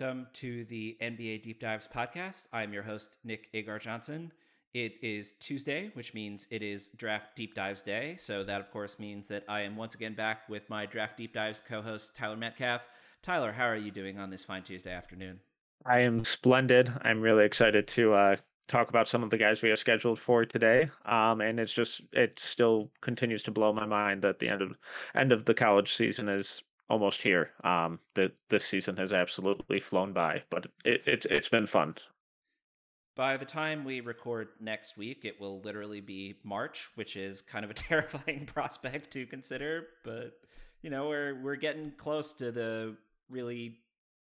Welcome to the NBA Deep Dives podcast. I'm your host, Nick Agar Johnson. It is Tuesday, which means it is Draft Deep Dives Day. So, that of course means that I am once again back with my Draft Deep Dives co host, Tyler Metcalf. Tyler, how are you doing on this fine Tuesday afternoon? I am splendid. I'm really excited to uh, talk about some of the guys we have scheduled for today. Um, and it's just it still continues to blow my mind that the end of end of the college season is almost here. Um, that this season has absolutely flown by, but it, it it's been fun. By the time we record next week, it will literally be March, which is kind of a terrifying prospect to consider. But you know, we're we're getting close to the really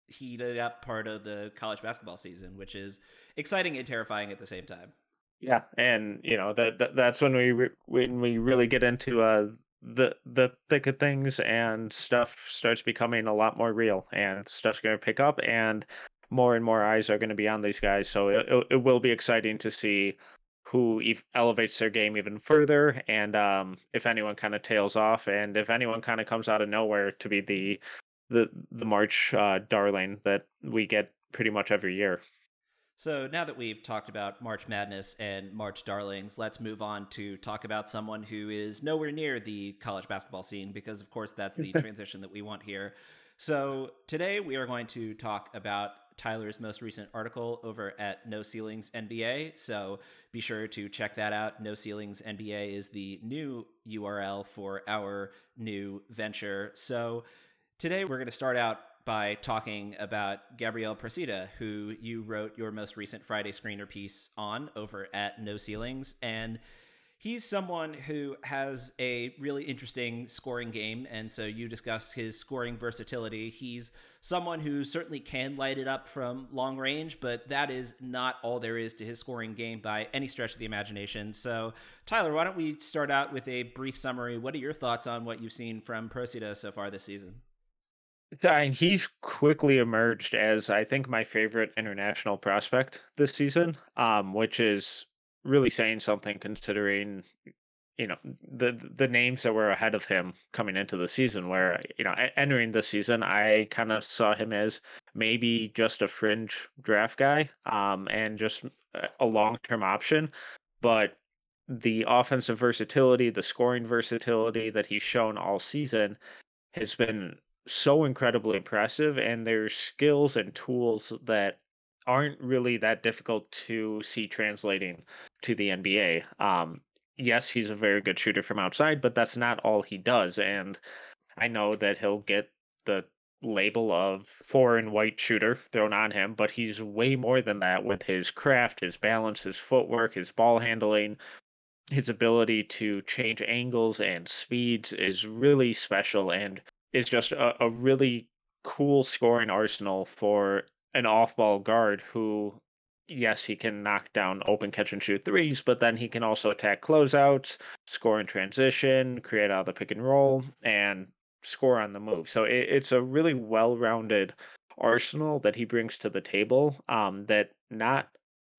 heated up part of the college basketball season, which is exciting and terrifying at the same time. Yeah, and you know that, that that's when we re- when we really get into uh the the thick of things and stuff starts becoming a lot more real and stuff's going to pick up and more and more eyes are going to be on these guys. So it, it will be exciting to see who ev- elevates their game even further and um, if anyone kind of tails off and if anyone kind of comes out of nowhere to be the the the march uh, darling that we get pretty much every year so now that we've talked about March Madness and March Darlings, let's move on to talk about someone who is nowhere near the college basketball scene because, of course, that's the transition that we want here. So today we are going to talk about Tyler's most recent article over at No Ceilings NBA. So be sure to check that out. No Ceilings NBA is the new URL for our new venture. So today we're going to start out by talking about Gabriel Procida, who you wrote your most recent Friday screener piece on over at No Ceilings. And he's someone who has a really interesting scoring game. And so you discussed his scoring versatility. He's someone who certainly can light it up from long range, but that is not all there is to his scoring game by any stretch of the imagination. So, Tyler, why don't we start out with a brief summary? What are your thoughts on what you've seen from Procida so far this season? And he's quickly emerged as I think my favorite international prospect this season, um, which is really saying something considering you know the the names that were ahead of him coming into the season where you know entering the season i kind of saw him as maybe just a fringe draft guy um and just a long-term option but the offensive versatility the scoring versatility that he's shown all season has been so incredibly impressive and there's skills and tools that aren't really that difficult to see translating to the NBA. Um, yes, he's a very good shooter from outside, but that's not all he does. And I know that he'll get the label of foreign white shooter thrown on him, but he's way more than that with his craft, his balance, his footwork, his ball handling. His ability to change angles and speeds is really special and is just a, a really cool scoring arsenal for an off-ball guard who yes, he can knock down open catch and shoot threes, but then he can also attack closeouts, score in transition, create out of the pick and roll, and score on the move. So it, it's a really well-rounded arsenal that he brings to the table um, that not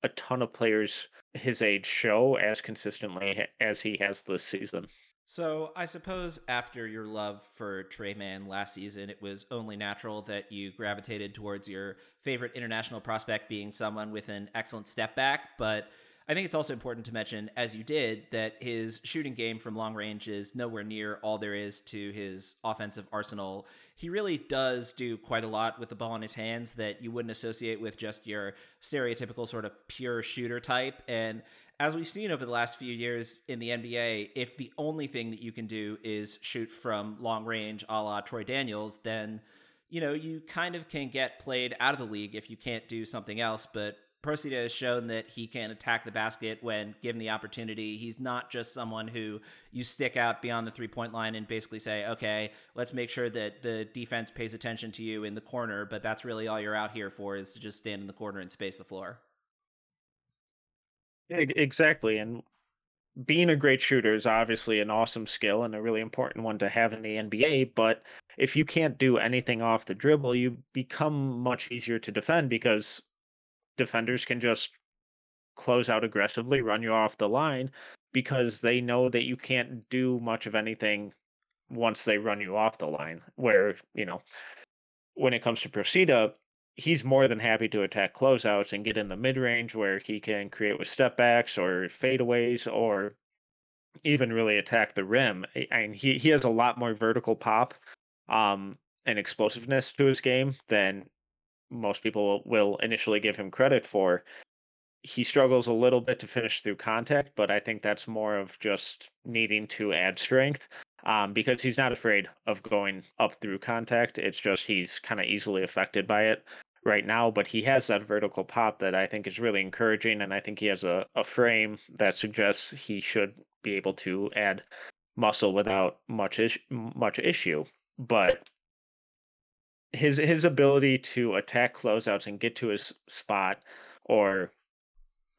a ton of players his age show as consistently as he has this season. So I suppose after your love for Tre Mann last season, it was only natural that you gravitated towards your favorite international prospect being someone with an excellent step back. But I think it's also important to mention, as you did, that his shooting game from long range is nowhere near all there is to his offensive arsenal. He really does do quite a lot with the ball in his hands that you wouldn't associate with just your stereotypical sort of pure shooter type. And as we've seen over the last few years in the NBA, if the only thing that you can do is shoot from long range a la Troy Daniels, then you know you kind of can get played out of the league if you can't do something else. But Procida has shown that he can attack the basket when given the opportunity. He's not just someone who you stick out beyond the three point line and basically say, okay, let's make sure that the defense pays attention to you in the corner, but that's really all you're out here for is to just stand in the corner and space the floor. Exactly. And being a great shooter is obviously an awesome skill and a really important one to have in the NBA. But if you can't do anything off the dribble, you become much easier to defend because defenders can just close out aggressively, run you off the line because they know that you can't do much of anything once they run you off the line. Where, you know, when it comes to Procida, he's more than happy to attack closeouts and get in the mid range where he can create with step backs or fadeaways or even really attack the rim. And he, he has a lot more vertical pop um, and explosiveness to his game than most people will initially give him credit for. He struggles a little bit to finish through contact, but I think that's more of just needing to add strength um, because he's not afraid of going up through contact. It's just he's kind of easily affected by it right now, but he has that vertical pop that I think is really encouraging, and I think he has a, a frame that suggests he should be able to add muscle without much is- much issue. But his his ability to attack closeouts and get to his spot, or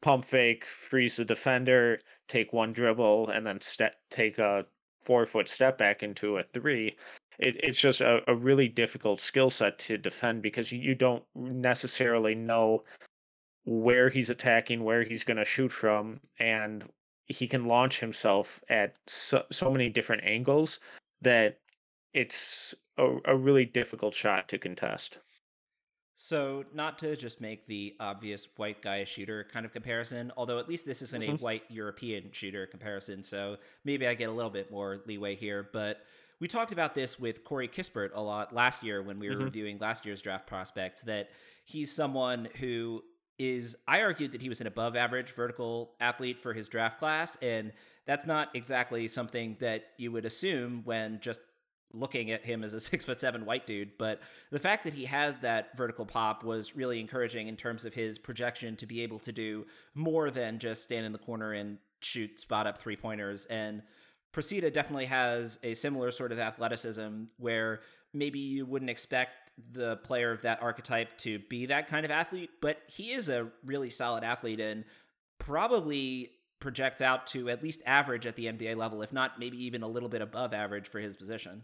pump fake, freeze the defender, take one dribble, and then step take a four foot step back into a three it, it's just a, a really difficult skill set to defend because you, you don't necessarily know where he's attacking, where he's going to shoot from, and he can launch himself at so, so many different angles that it's a, a really difficult shot to contest. So, not to just make the obvious white guy shooter kind of comparison, although at least this isn't mm-hmm. a white European shooter comparison, so maybe I get a little bit more leeway here. But we talked about this with Corey Kispert a lot last year when we were mm-hmm. reviewing last year's draft prospects that he's someone who is I argued that he was an above average vertical athlete for his draft class and that's not exactly something that you would assume when just looking at him as a six foot seven white dude but the fact that he has that vertical pop was really encouraging in terms of his projection to be able to do more than just stand in the corner and shoot spot up three pointers and Procida definitely has a similar sort of athleticism where maybe you wouldn't expect the player of that archetype to be that kind of athlete, but he is a really solid athlete and probably projects out to at least average at the NBA level, if not maybe even a little bit above average for his position.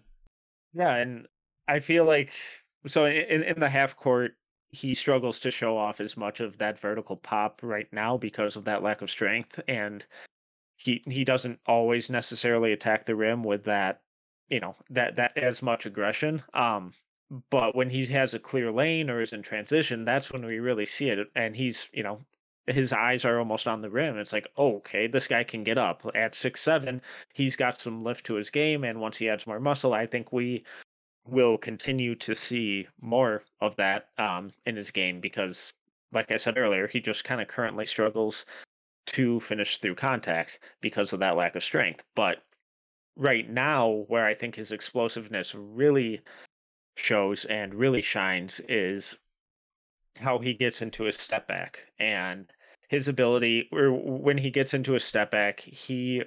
Yeah, and I feel like so in, in the half court, he struggles to show off as much of that vertical pop right now because of that lack of strength. And he he doesn't always necessarily attack the rim with that you know that that as much aggression um but when he has a clear lane or is in transition that's when we really see it and he's you know his eyes are almost on the rim. It's like oh, okay this guy can get up. At six seven he's got some lift to his game and once he adds more muscle i think we will continue to see more of that um in his game because like i said earlier he just kind of currently struggles to finish through contact because of that lack of strength. But right now, where I think his explosiveness really shows and really shines is how he gets into a step back and his ability or when he gets into a step back he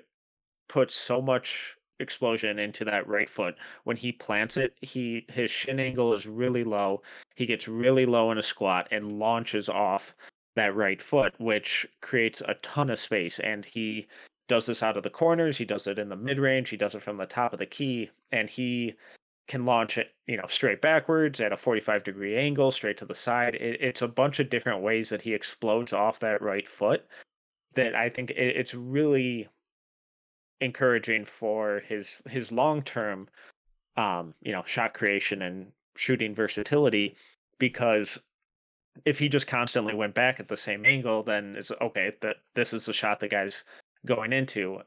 puts so much explosion into that right foot when he plants it he his shin angle is really low he gets really low in a squat and launches off that right foot, which creates a ton of space. And he does this out of the corners, he does it in the mid range, he does it from the top of the key, and he can launch it, you know, straight backwards at a 45 degree angle, straight to the side. It, it's a bunch of different ways that he explodes off that right foot that I think it, it's really encouraging for his his long term um, you know, shot creation and shooting versatility because if he just constantly went back at the same angle, then it's okay that this is the shot the guy's going into.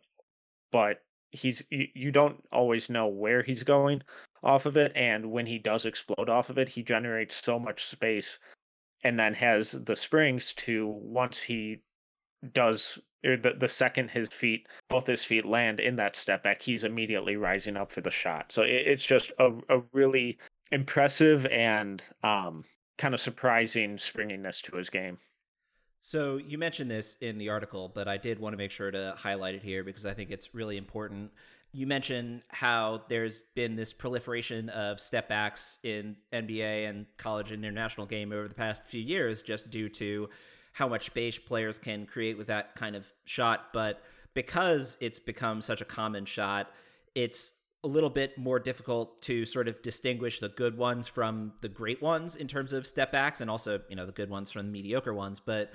But he's you, you don't always know where he's going off of it, and when he does explode off of it, he generates so much space, and then has the springs to once he does or the, the second his feet both his feet land in that step back he's immediately rising up for the shot so it, it's just a, a really impressive and um kind of surprising springiness to his game. So you mentioned this in the article, but I did want to make sure to highlight it here because I think it's really important. You mentioned how there's been this proliferation of step backs in NBA and college and international game over the past few years just due to how much space players can create with that kind of shot. But because it's become such a common shot, it's a little bit more difficult to sort of distinguish the good ones from the great ones in terms of step backs and also, you know, the good ones from the mediocre ones. But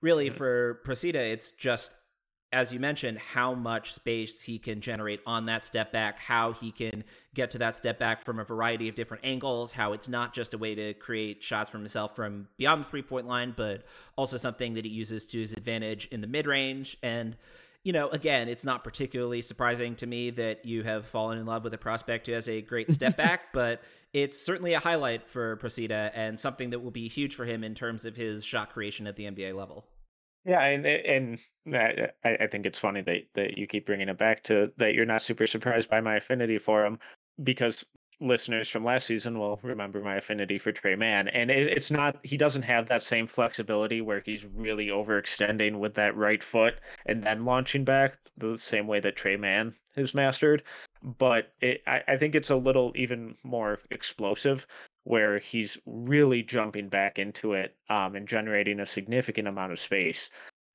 really mm-hmm. for Procida, it's just as you mentioned, how much space he can generate on that step back, how he can get to that step back from a variety of different angles, how it's not just a way to create shots for himself from beyond the three point line, but also something that he uses to his advantage in the mid range. And, you know, again, it's not particularly surprising to me that you have fallen in love with a prospect who has a great step back, but it's certainly a highlight for Procida and something that will be huge for him in terms of his shot creation at the NBA level. Yeah, and and I, I think it's funny that that you keep bringing it back to that you're not super surprised by my affinity for him because listeners from last season will remember my affinity for Tre Mann, and it, it's not he doesn't have that same flexibility where he's really overextending with that right foot and then launching back the same way that Tre Mann has mastered. But it, I, I think it's a little even more explosive where he's really jumping back into it um, and generating a significant amount of space.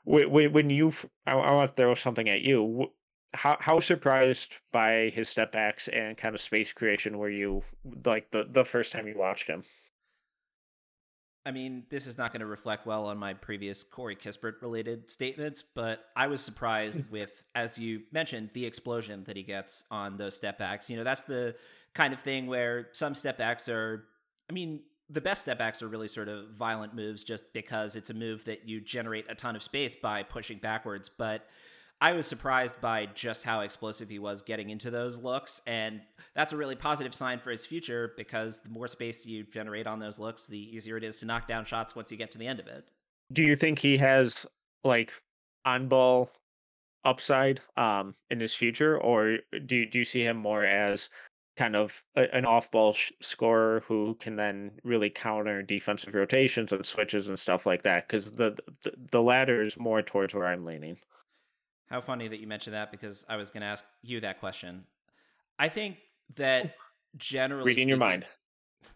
When, when you, I, I want to throw something at you. How how surprised by his step backs and kind of space creation were you like the the first time you watched him? I mean, this is not going to reflect well on my previous Corey Kispert related statements, but I was surprised with, as you mentioned, the explosion that he gets on those step backs. You know, that's the kind of thing where some step backs are I mean, the best step backs are really sort of violent moves just because it's a move that you generate a ton of space by pushing backwards. But I was surprised by just how explosive he was getting into those looks. And that's a really positive sign for his future because the more space you generate on those looks, the easier it is to knock down shots once you get to the end of it. Do you think he has like on ball upside um in his future or do do you see him more as kind of a, an off-ball sh- scorer who can then really counter defensive rotations and switches and stuff like that. Because the, the the latter is more towards where I'm leaning. How funny that you mentioned that because I was going to ask you that question. I think that generally reading speaking, your mind.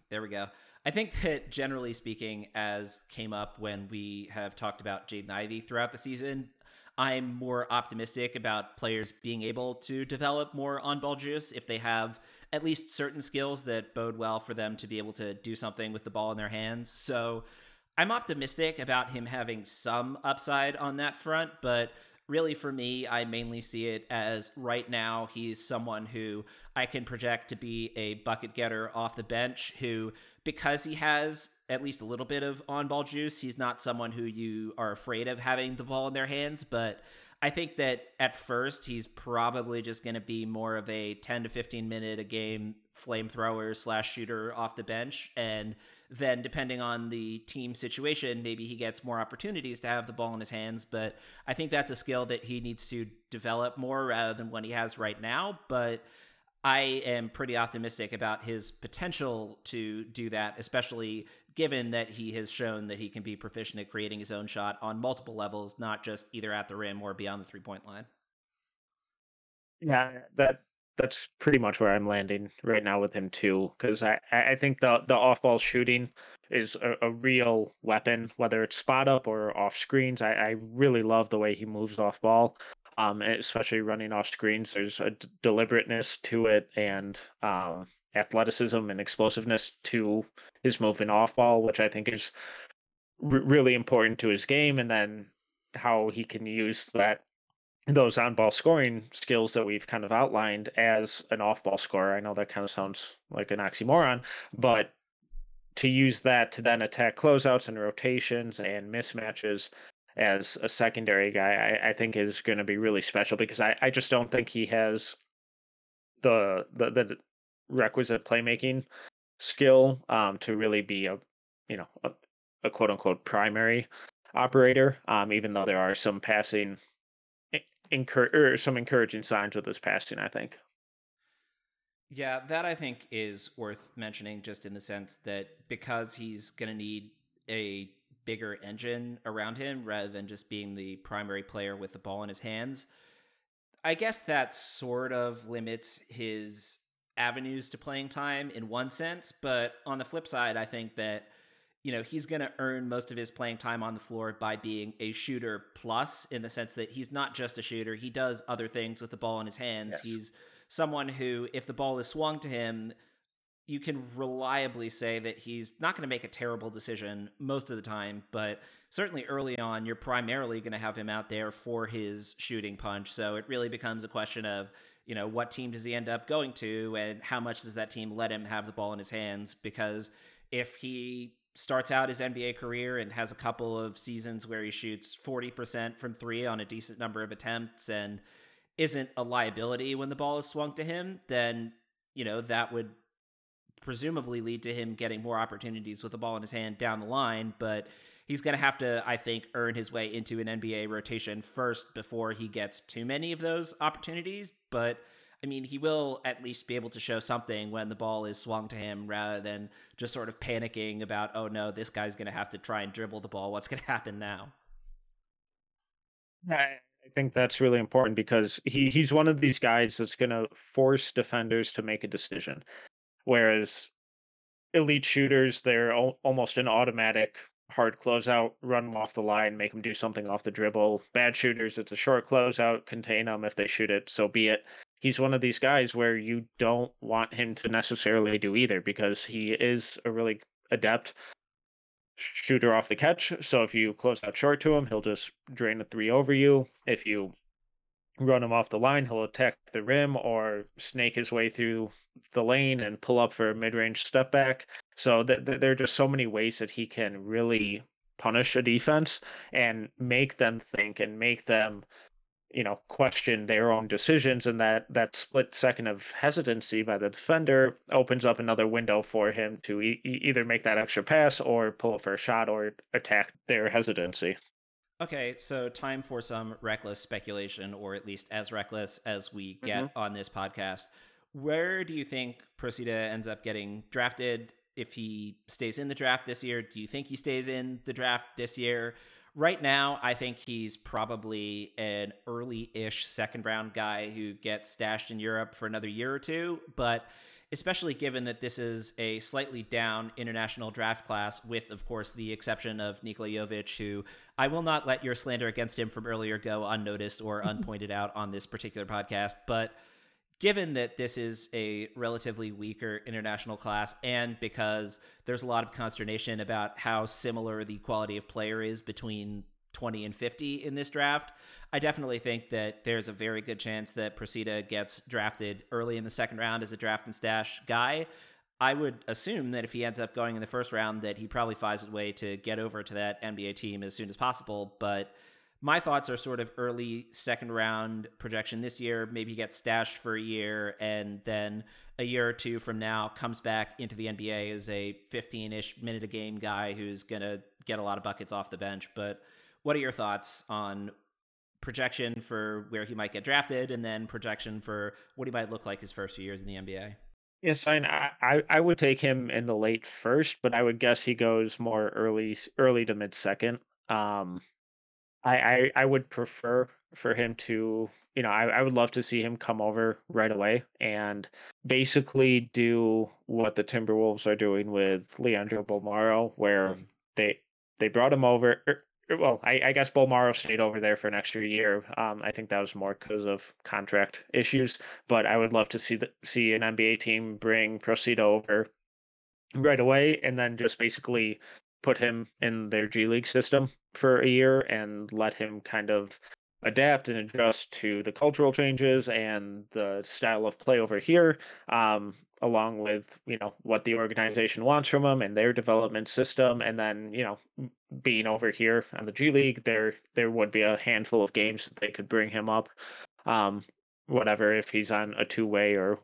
There we go. I think that generally speaking, as came up when we have talked about Jaden Ivey throughout the season, I'm more optimistic about players being able to develop more on ball juice if they have at least certain skills that bode well for them to be able to do something with the ball in their hands. So I'm optimistic about him having some upside on that front, but really for me, I mainly see it as right now he's someone who I can project to be a bucket getter off the bench who, because he has at least a little bit of on ball juice, he's not someone who you are afraid of having the ball in their hands, but I think that at first he's probably just going to be more of a 10 to 15 minute a game flamethrower slash shooter off the bench. And then, depending on the team situation, maybe he gets more opportunities to have the ball in his hands. But I think that's a skill that he needs to develop more rather than what he has right now. But I am pretty optimistic about his potential to do that, especially given that he has shown that he can be proficient at creating his own shot on multiple levels, not just either at the rim or beyond the three point line. Yeah, that that's pretty much where I'm landing right now with him too, because I I think the the off ball shooting is a, a, real weapon, whether it's spot up or off screens. I, I really love the way he moves off ball, um, especially running off screens. There's a d- deliberateness to it, and um, athleticism and explosiveness to his movement off ball, which I think is r- really important to his game. And then how he can use that those on ball scoring skills that we've kind of outlined as an off ball scorer. I know that kind of sounds like an oxymoron, but to use that to then attack closeouts and rotations and mismatches as a secondary guy, I, I think is going to be really special because I, I just don't think he has the, the the requisite playmaking skill um, to really be a you know a, a quote unquote primary operator. Um, even though there are some passing encourage or some encouraging signs with his passing, I think. Yeah, that I think is worth mentioning just in the sense that because he's going to need a bigger engine around him rather than just being the primary player with the ball in his hands. I guess that sort of limits his avenues to playing time in one sense, but on the flip side, I think that you know he's going to earn most of his playing time on the floor by being a shooter plus in the sense that he's not just a shooter he does other things with the ball in his hands yes. he's someone who if the ball is swung to him you can reliably say that he's not going to make a terrible decision most of the time, but certainly early on, you're primarily going to have him out there for his shooting punch. So it really becomes a question of, you know, what team does he end up going to and how much does that team let him have the ball in his hands? Because if he starts out his NBA career and has a couple of seasons where he shoots 40% from three on a decent number of attempts and isn't a liability when the ball is swung to him, then, you know, that would presumably lead to him getting more opportunities with the ball in his hand down the line. But he's going to have to, I think, earn his way into an NBA rotation first before he gets too many of those opportunities. But I mean, he will at least be able to show something when the ball is swung to him rather than just sort of panicking about, oh no, this guy's going to have to try and dribble the ball. What's going to happen now? I think that's really important because he, he's one of these guys that's going to force defenders to make a decision. Whereas elite shooters, they're al- almost an automatic hard closeout, run them off the line, make them do something off the dribble. Bad shooters, it's a short closeout, contain them. If they shoot it, so be it. He's one of these guys where you don't want him to necessarily do either because he is a really adept shooter off the catch. So if you close out short to him, he'll just drain a three over you. If you run him off the line, he'll attack the rim or snake his way through the lane and pull up for a mid-range step back. So th- th- there are just so many ways that he can really punish a defense and make them think and make them you know question their own decisions and that that split second of hesitancy by the defender opens up another window for him to e- either make that extra pass or pull up for a shot or attack their hesitancy Okay, so time for some reckless speculation, or at least as reckless as we get mm-hmm. on this podcast. Where do you think Procida ends up getting drafted? If he stays in the draft this year, do you think he stays in the draft this year? Right now, I think he's probably an early ish second round guy who gets stashed in Europe for another year or two. But especially given that this is a slightly down international draft class, with, of course, the exception of Nikola Jovic, who I will not let your slander against him from earlier go unnoticed or unpointed out on this particular podcast. But given that this is a relatively weaker international class, and because there's a lot of consternation about how similar the quality of player is between 20 and 50 in this draft. I definitely think that there's a very good chance that Procida gets drafted early in the second round as a draft and stash guy. I would assume that if he ends up going in the first round, that he probably finds a way to get over to that NBA team as soon as possible. But my thoughts are sort of early second round projection this year. Maybe he gets stashed for a year and then a year or two from now comes back into the NBA as a 15 ish minute a game guy who's going to get a lot of buckets off the bench. But what are your thoughts on projection for where he might get drafted and then projection for what he might look like his first few years in the NBA? Yes, I, I I would take him in the late first, but I would guess he goes more early early to mid second. Um, I, I I would prefer for him to you know I, I would love to see him come over right away and basically do what the Timberwolves are doing with Leandro Bolmaro, where mm. they they brought him over er, well, I, I guess Bolmaro stayed over there for an extra year. Um, I think that was more because of contract issues. But I would love to see the, see an NBA team bring Procida over right away, and then just basically put him in their G League system for a year and let him kind of adapt and adjust to the cultural changes and the style of play over here. Um, along with you know what the organization wants from them and their development system and then you know being over here on the G League there there would be a handful of games that they could bring him up um whatever if he's on a two way or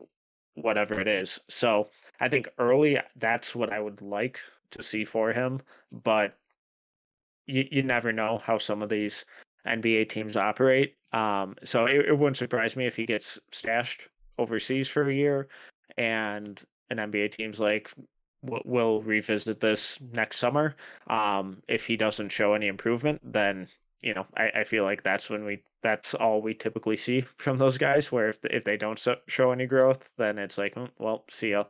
whatever it is so I think early that's what I would like to see for him but you, you never know how some of these NBA teams operate um so it, it wouldn't surprise me if he gets stashed overseas for a year and an NBA team's like, we'll revisit this next summer. Um, if he doesn't show any improvement, then you know I, I feel like that's when we that's all we typically see from those guys. Where if if they don't show any growth, then it's like, hmm, well, see ya.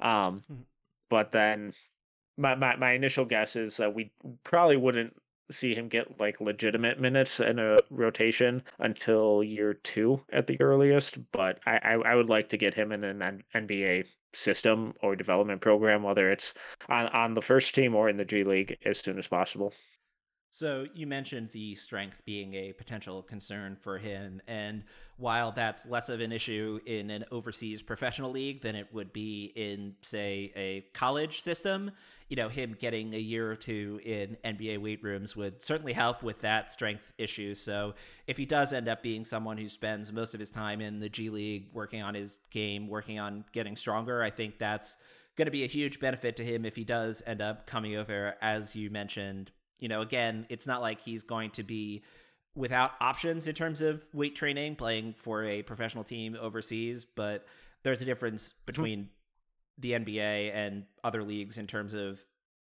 Um, mm-hmm. but then my, my my initial guess is that we probably wouldn't see him get like legitimate minutes in a rotation until year two at the earliest. But I, I, I would like to get him in an NBA system or development program, whether it's on, on the first team or in the G League, as soon as possible. So you mentioned the strength being a potential concern for him, and while that's less of an issue in an overseas professional league than it would be in, say, a college system, you know, him getting a year or two in NBA weight rooms would certainly help with that strength issue. So if he does end up being someone who spends most of his time in the G League working on his game, working on getting stronger, I think that's going to be a huge benefit to him if he does end up coming over, as you mentioned, you know, again, it's not like he's going to be without options in terms of weight training, playing for a professional team overseas, but there's a difference mm-hmm. between the NBA and other leagues in terms of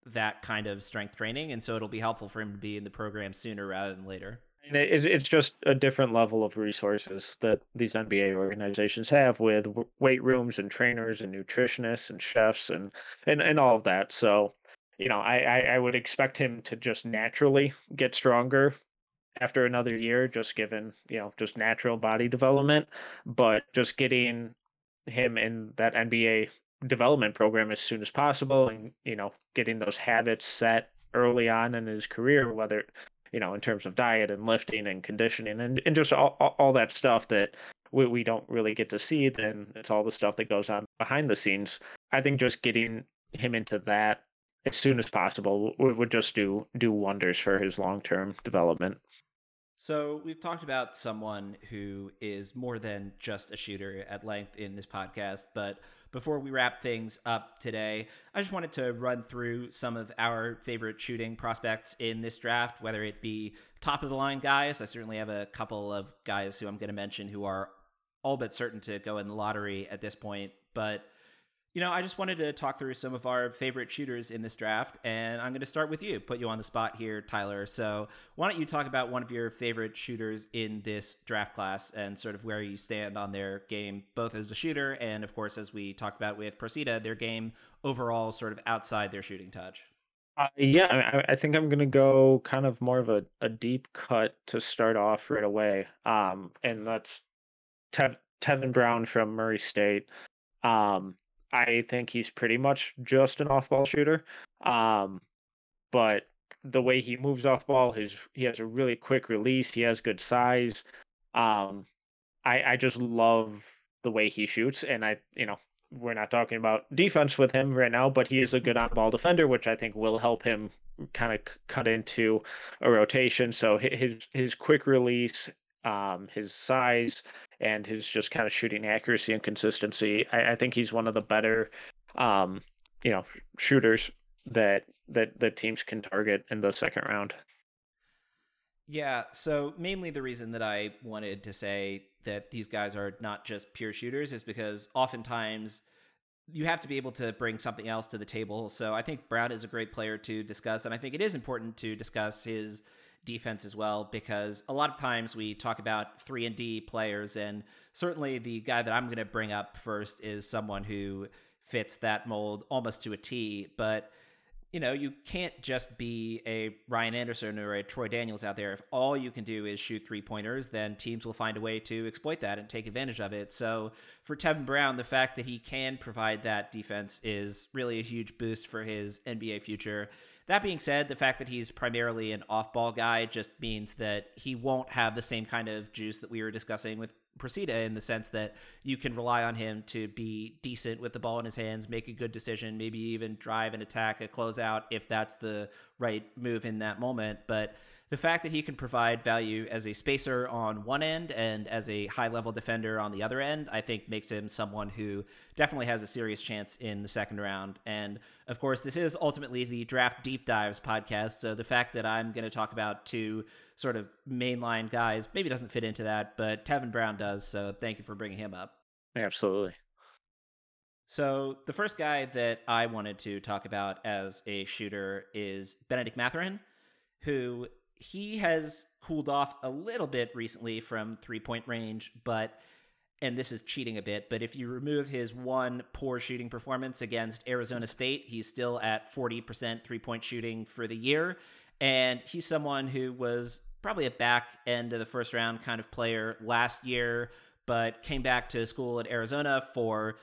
that kind of strength training. And so it'll be helpful for him to be in the program sooner rather than later. And it's just a different level of resources that these NBA organizations have with weight rooms and trainers and nutritionists and chefs and, and, and all of that. So you know, I, I, I would expect him to just naturally get stronger after another year, just given, you know, just natural body development. But just getting him in that NBA development program as soon as possible and, you know, getting those habits set early on in his career, whether, you know, in terms of diet and lifting and conditioning and, and just all, all, that stuff that we, we don't really get to see, then it's all the stuff that goes on behind the scenes. I think just getting him into that as soon as possible would, would just do do wonders for his long term development. So we've talked about someone who is more than just a shooter at length in this podcast, but before we wrap things up today, I just wanted to run through some of our favorite shooting prospects in this draft, whether it be top of the line guys. I certainly have a couple of guys who I'm going to mention who are all but certain to go in the lottery at this point, but you know, I just wanted to talk through some of our favorite shooters in this draft, and I'm going to start with you, put you on the spot here, Tyler. So, why don't you talk about one of your favorite shooters in this draft class and sort of where you stand on their game, both as a shooter and, of course, as we talked about with Procida, their game overall sort of outside their shooting touch? Uh, yeah, I, I, think I'm going to go kind of more of a, a deep cut to start off right away. Um, and that's Tev- Tevin Brown from Murray State. Um, I think he's pretty much just an off-ball shooter. Um, but the way he moves off ball, his he has a really quick release. He has good size. Um, I I just love the way he shoots, and I you know we're not talking about defense with him right now, but he is a good on-ball defender, which I think will help him kind of cut into a rotation. So his his quick release, um, his size, and his just kind of shooting accuracy and consistency. I, I think he's one of the better, um, you know, shooters that that that teams can target in the second round. Yeah, so mainly the reason that I wanted to say that these guys are not just pure shooters is because oftentimes you have to be able to bring something else to the table. So I think Brown is a great player to discuss, and I think it is important to discuss his defense as well because a lot of times we talk about 3 and D players and certainly the guy that I'm going to bring up first is someone who fits that mold almost to a T but you know, you can't just be a Ryan Anderson or a Troy Daniels out there. If all you can do is shoot three pointers, then teams will find a way to exploit that and take advantage of it. So for Tevin Brown, the fact that he can provide that defense is really a huge boost for his NBA future. That being said, the fact that he's primarily an off ball guy just means that he won't have the same kind of juice that we were discussing with Procida in the sense that you can rely on him to be decent with the ball in his hands, make a good decision, maybe even drive an attack, a closeout if that's the right move in that moment. But the fact that he can provide value as a spacer on one end and as a high level defender on the other end, I think makes him someone who definitely has a serious chance in the second round. And of course, this is ultimately the draft deep dives podcast. So the fact that I'm going to talk about two sort of mainline guys maybe doesn't fit into that, but Tevin Brown does. So thank you for bringing him up. Absolutely. So the first guy that I wanted to talk about as a shooter is Bennedict Mathurin, who he has cooled off a little bit recently from three point range, but and this is cheating a bit, but if you remove his one poor shooting performance against Arizona State, he's still at 40% three point shooting for the year. And he's someone who was probably a back end of the first round kind of player last year, but came back to school at Arizona for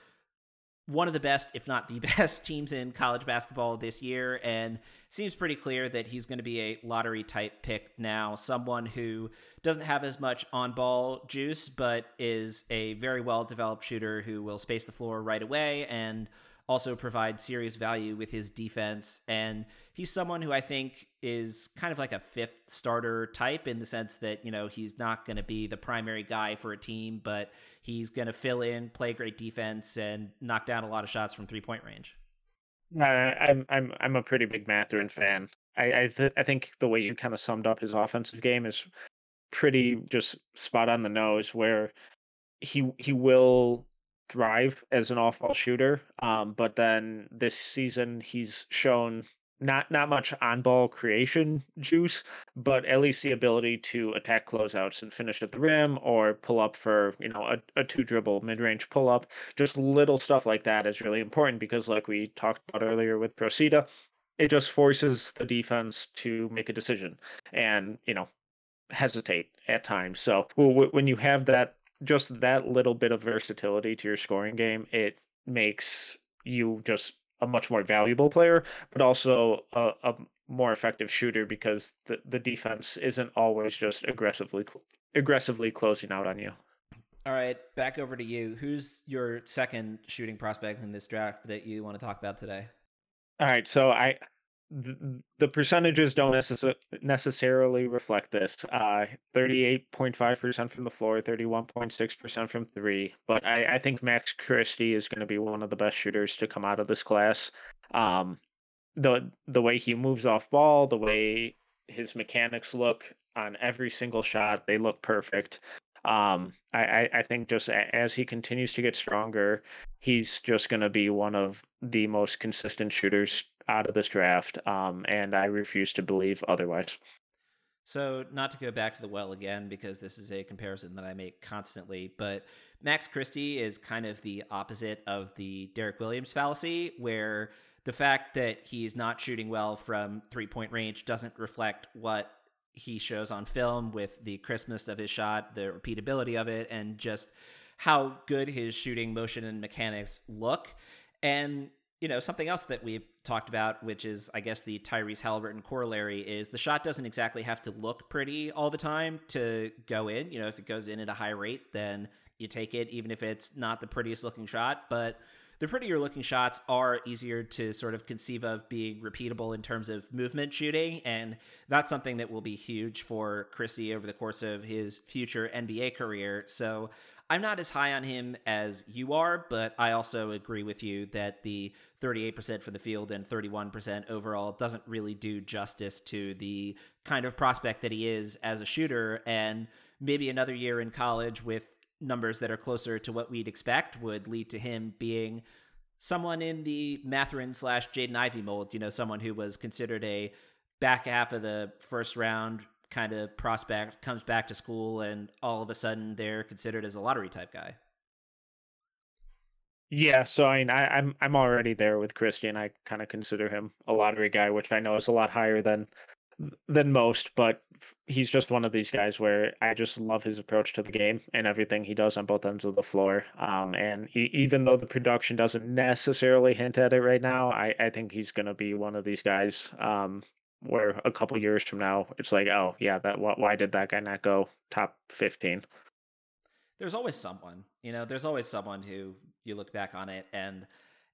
one of the best, if not the best, teams in college basketball this year. And seems pretty clear that he's going to be a lottery type pick now. Someone who doesn't have as much on ball juice, but is a very well developed shooter who will space the floor right away and also provide serious value with his defense. And he's someone who I think is kind of like a fifth starter type in the sense that, you know, he's not going to be the primary guy for a team, but he's going to fill in, play great defense, and knock down a lot of shots from three point range. Uh, I'm I'm I'm a pretty big Mathurin fan. I I, th- I think the way you kind of summed up his offensive game is pretty just spot on the nose. Where he he will thrive as an off-ball shooter. Um, but then this season he's shown not not much on-ball creation juice, but at least the ability to attack closeouts and finish at the rim or pull up for you know a, a two dribble mid-range pull up. Just little stuff like that is really important because, like we talked about earlier with Procida, it just forces the defense to make a decision and you know hesitate at times. So when you have that just that little bit of versatility to your scoring game, it makes you just a much more valuable player, but also a, a more effective shooter because the, the defense isn't always just aggressively aggressively closing out on you. All right, back over to you. Who's your second shooting prospect in this draft that you want to talk about today? All right, so I the percentages don't necess- necessarily reflect this. Uh, 38.5% from the floor, 31.6% from three. But I, I think Max Christie is going to be one of the best shooters to come out of this class. Um, the the way he moves off ball, the way his mechanics look on every single shot, they look perfect. Um, I, I think just as he continues to get stronger, he's just going to be one of the most consistent shooters out of this draft, um, and I refuse to believe otherwise. So, not to go back to the well again, because this is a comparison that I make constantly, but Max Christie is kind of the opposite of the Derek Williams fallacy, where the fact that he's not shooting well from three point range doesn't reflect what he shows on film with the crispness of his shot, the repeatability of it, and just how good his shooting motion and mechanics look. And you know, something else that we've talked about, which is, I guess, the Tyrese Halliburton corollary, is the shot doesn't exactly have to look pretty all the time to go in. You know, if it goes in at a high rate, then you take it, even if it's not the prettiest looking shot. But the prettier looking shots are easier to sort of conceive of being repeatable in terms of movement shooting. And that's something that will be huge for Christie over the course of his future NBA career. So I'm not as high on him as you are, but I also agree with you that the 38% for the field and 31% overall doesn't really do justice to the kind of prospect that he is as a shooter. And maybe another year in college with numbers that are closer to what we'd expect would lead to him being someone in the Mathurin slash Jaden Ivey mold, you know, someone who was considered a back half of the first round kind of prospect comes back to school and all of a sudden they're considered as a lottery type guy. Yeah, so I mean, I, I'm I'm already there with Christian. I kind of consider him a lottery guy, which I know is a lot higher than than most, but he's just one of these guys where I just love his approach to the game and everything he does on both ends of the floor. Um, and he, even though the production doesn't necessarily hint at it right now, I, I think he's going to be one of these guys um, where a couple years from now it's like oh yeah that why did that guy not go top 15 there's always someone you know there's always someone who you look back on it and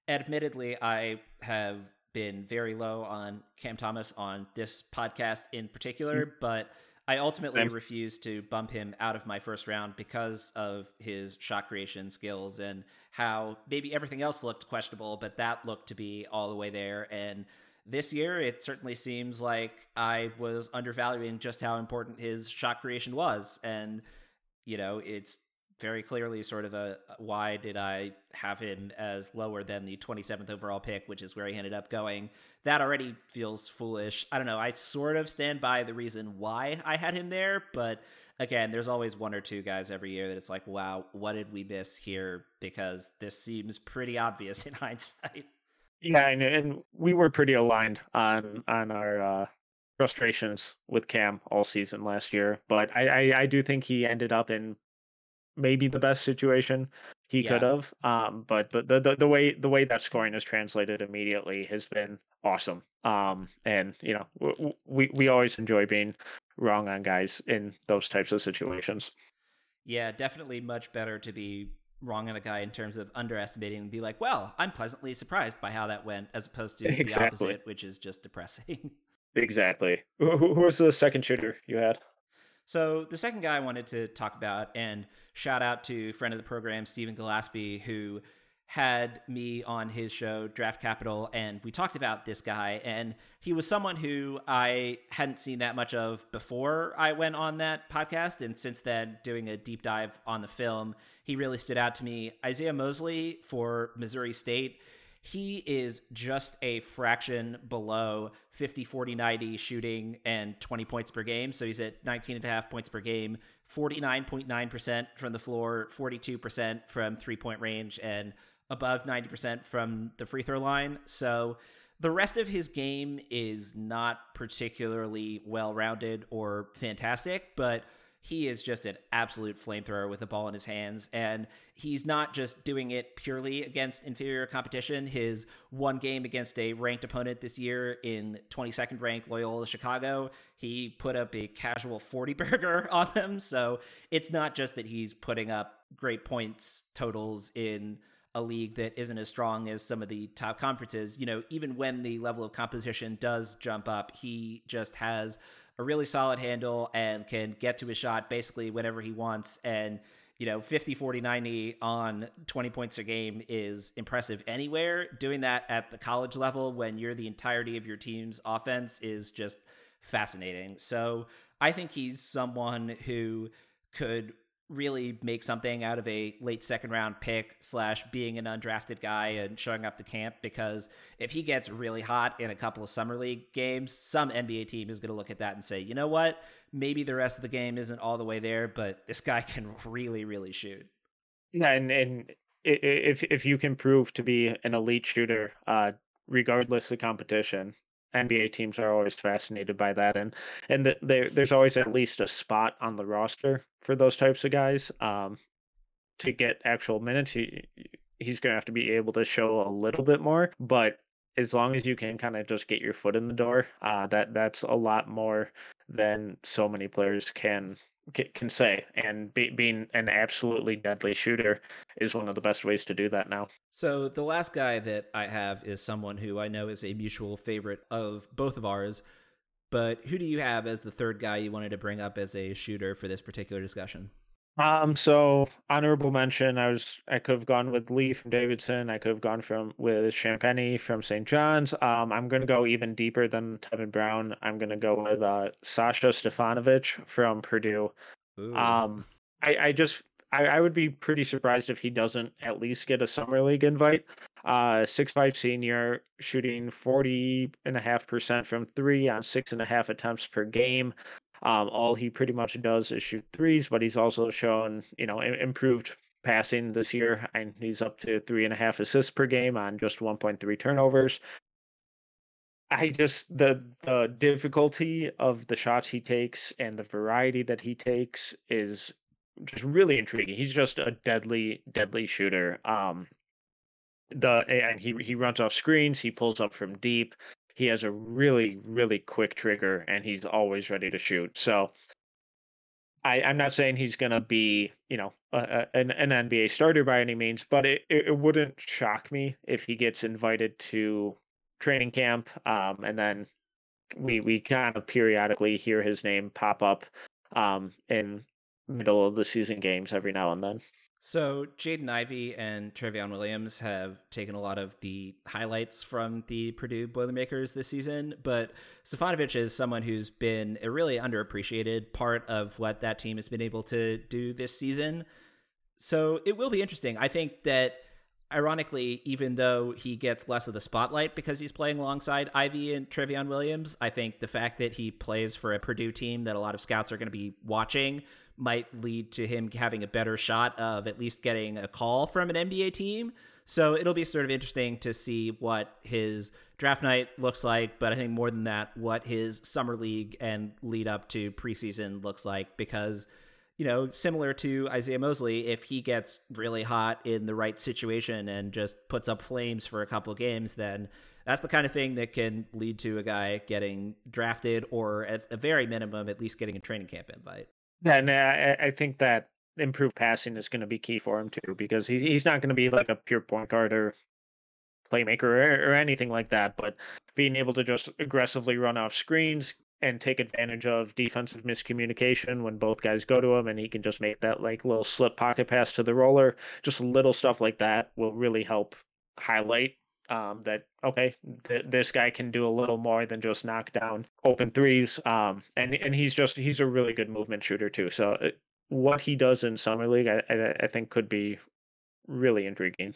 admittedly i have been very low on cam thomas on this podcast in particular mm-hmm. but i ultimately Same. refuse to bump him out of my first round because of his shot creation skills and how maybe everything else looked questionable but that looked to be all the way there and this year, it certainly seems like I was undervaluing just how important his shot creation was. And, you know, it's very clearly sort of a why did I have him as lower than the 27th overall pick, which is where he ended up going. That already feels foolish. I don't know. I sort of stand by the reason why I had him there, but again, there's always one or two guys every year that it's like, wow, what did we miss here? Because this seems pretty obvious in hindsight. Yeah, and, and we were pretty aligned on on our uh, frustrations with Cam all season last year, but I, I, I do think he ended up in maybe the best situation he yeah. could have. Um, but the, the, the way the way that scoring is translated immediately has been awesome. Um, and you know we we always enjoy being wrong on guys in those types of situations. Yeah, definitely much better to be wrong on a guy in terms of underestimating and be like, well, I'm pleasantly surprised by how that went, as opposed to exactly. the opposite, which is just depressing. exactly. Who, who was the second shooter you had? So the second guy I wanted to talk about, and shout out to friend of the program, Stephen Gillespie, who had me on his show draft capital and we talked about this guy and he was someone who i hadn't seen that much of before i went on that podcast and since then doing a deep dive on the film he really stood out to me. Isaiah mosley for missouri state he is just a fraction below 50 40 90 shooting and 20 points per game so he's at 19 and a half points per game 49.9% from the floor 42% from three point range and above 90% from the free throw line. So the rest of his game is not particularly well rounded or fantastic, but he is just an absolute flamethrower with the ball in his hands. And he's not just doing it purely against inferior competition. His one game against a ranked opponent this year in 22nd ranked Loyola Chicago, he put up a casual 40 burger on them. So it's not just that he's putting up great points totals in a league that isn't as strong as some of the top conferences, you know, even when the level of competition does jump up, he just has a really solid handle and can get to his shot basically whenever he wants. And, you know, 50, 40, 90 on 20 points a game is impressive anywhere. Doing that at the college level when you're the entirety of your team's offense is just fascinating. So I think he's someone who could really make something out of a late second round pick slash being an undrafted guy and showing up to camp because if he gets really hot in a couple of summer league games some nba team is going to look at that and say you know what? Maybe the rest of the game isn't all the way there but this guy can really really shoot. Yeah and, and if if you can prove to be an elite shooter uh regardless of competition NBA teams are always fascinated by that, and and the, there there's always at least a spot on the roster for those types of guys. Um, to get actual minutes, he he's gonna have to be able to show a little bit more, but as long as you can kind of just get your foot in the door, uh, that that's a lot more than so many players can can say. And be, being an absolutely deadly shooter is one of the best ways to do that now. So the last guy that I have is someone who I know is a mutual favorite of both of ours. But who do you have as the third guy you wanted to bring up as a shooter for this particular discussion? Um, so honorable mention, I was I could have gone with Lee from Davidson. I could have gone from with Champagnie from St. John's. Um, I'm gonna go even deeper than Tevin Brown. I'm gonna go with uh, Sasha Stefanovic from Purdue. Ooh. Um, I, I just I, I would be pretty surprised if he doesn't at least get a summer league invite. Uh, six five senior shooting forty and a half percent from three on six and a half attempts per game. Um, all he pretty much does is shoot threes, but he's also shown, you know, improved passing this year, and he's up to three and a half assists per game on just 1.3 turnovers. I just the the difficulty of the shots he takes and the variety that he takes is just really intriguing. He's just a deadly, deadly shooter. Um, the and he he runs off screens, he pulls up from deep he has a really really quick trigger and he's always ready to shoot so I, i'm not saying he's going to be you know a, a, an, an nba starter by any means but it, it wouldn't shock me if he gets invited to training camp um, and then we we kind of periodically hear his name pop up um, in middle of the season games every now and then so Jaden Ivey and Trevion Williams have taken a lot of the highlights from the Purdue Boilermakers this season, but Stefanovic is someone who's been a really underappreciated part of what that team has been able to do this season. So it will be interesting. I think that ironically, even though he gets less of the spotlight because he's playing alongside Ivey and Trevion Williams, I think the fact that he plays for a Purdue team that a lot of scouts are going to be watching might lead to him having a better shot of at least getting a call from an NBA team. So it'll be sort of interesting to see what his draft night looks like, but I think more than that, what his summer league and lead up to preseason looks like because you know, similar to Isaiah Mosley, if he gets really hot in the right situation and just puts up flames for a couple games, then that's the kind of thing that can lead to a guy getting drafted or at a very minimum, at least getting a training camp invite. And uh, I, I think that improved passing is going to be key for him too, because he's he's not going to be like a pure point guard or playmaker or, or anything like that, but being able to just aggressively run off screens and take advantage of defensive miscommunication when both guys go to him and he can just make that like little slip pocket pass to the roller just little stuff like that will really help highlight um, that okay, th- this guy can do a little more than just knock down open threes. Um, and and he's just he's a really good movement shooter too. So uh, what he does in summer league, I, I, I think could be really intriguing.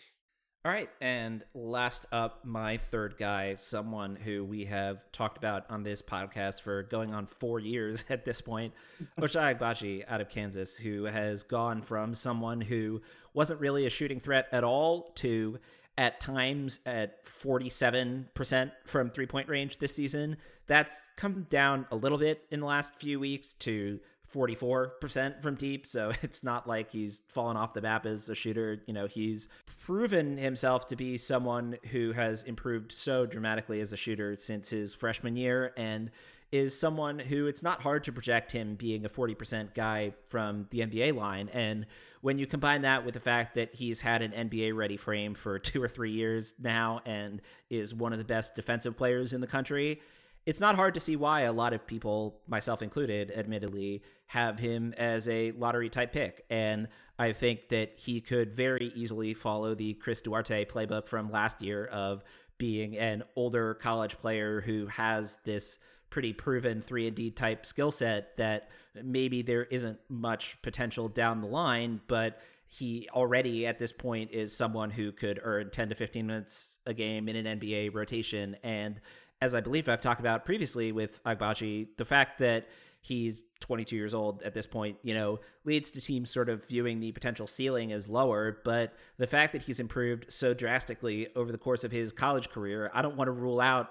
All right, and last up, my third guy, someone who we have talked about on this podcast for going on four years at this point, Ochai Agbaji out of Kansas, who has gone from someone who wasn't really a shooting threat at all to at times at 47% from three point range this season. That's come down a little bit in the last few weeks to 44% from deep. So it's not like he's fallen off the map as a shooter. You know, he's proven himself to be someone who has improved so dramatically as a shooter since his freshman year and is someone who it's not hard to project him being a 40% guy from the NBA line. And when you combine that with the fact that he's had an NBA ready frame for two or three years now and is one of the best defensive players in the country, it's not hard to see why a lot of people, myself included, admittedly, have him as a lottery type pick. And I think that he could very easily follow the Chris Duarte playbook from last year of being an older college player who has this pretty proven 3 and D type skill set that maybe there isn't much potential down the line, but he already at this point is someone who could earn 10 to 15 minutes a game in an NBA rotation. And as I believe I've talked about previously with Agbaji, the fact that he's 22 years old at this point, you know, leads to teams sort of viewing the potential ceiling as lower. But the fact that he's improved so drastically over the course of his college career, I don't want to rule out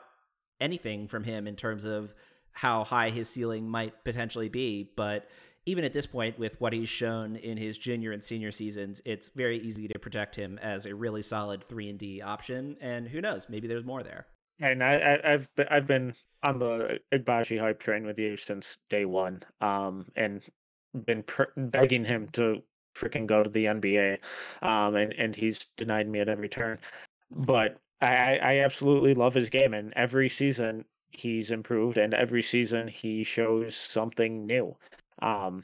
anything from him in terms of how high his ceiling might potentially be. But even at this point, with what he's shown in his junior and senior seasons, it's very easy to project him as a really solid three and D option. And who knows, maybe there's more there. And I, have I've been on the Agbaji hype train with you since day one, um, and been per- begging him to freaking go to the NBA, um, and and he's denied me at every turn. But I, I absolutely love his game, and every season he's improved, and every season he shows something new. Um,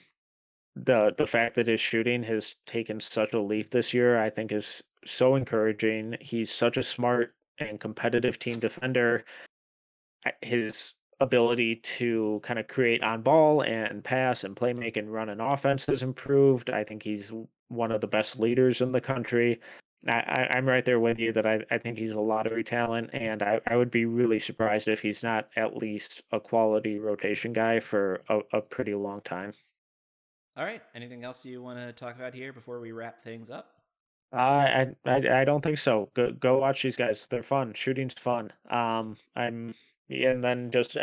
the the fact that his shooting has taken such a leap this year, I think, is so encouraging. He's such a smart and competitive team defender. His ability to kind of create on ball and pass and play make and run an offense has improved. I think he's one of the best leaders in the country. I, am right there with you that I, I think he's a lottery talent, and I, I would be really surprised if he's not at least a quality rotation guy for a, a pretty long time. All right. Anything else you want to talk about here before we wrap things up? I, I I don't think so. Go go watch these guys. They're fun. Shooting's fun. Um, I'm and then just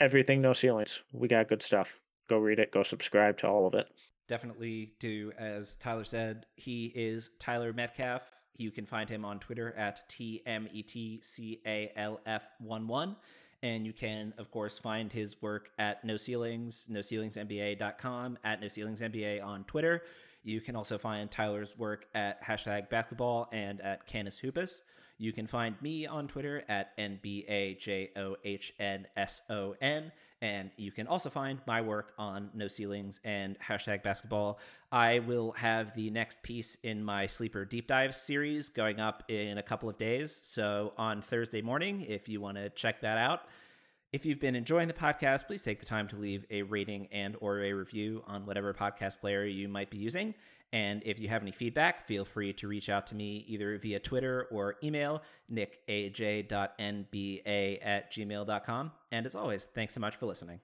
everything no ceilings. We got good stuff. Go read it. Go subscribe to all of it. Definitely do as Tyler said. He is Tyler Metcalf. You can find him on Twitter at TMETCALF11. And you can, of course, find his work at No Ceilings, NoCeilingsNBA.com, at No Ceilings NBA on Twitter. You can also find Tyler's work at hashtag basketball and at Canis Hoopus. You can find me on Twitter at NBAJOHNSON. And you can also find my work on No Ceilings and hashtag basketball. I will have the next piece in my Sleeper Deep Dive series going up in a couple of days. So on Thursday morning, if you want to check that out. If you've been enjoying the podcast, please take the time to leave a rating and or a review on whatever podcast player you might be using. And if you have any feedback, feel free to reach out to me either via Twitter or email, nickaj.nba at gmail.com. And as always, thanks so much for listening.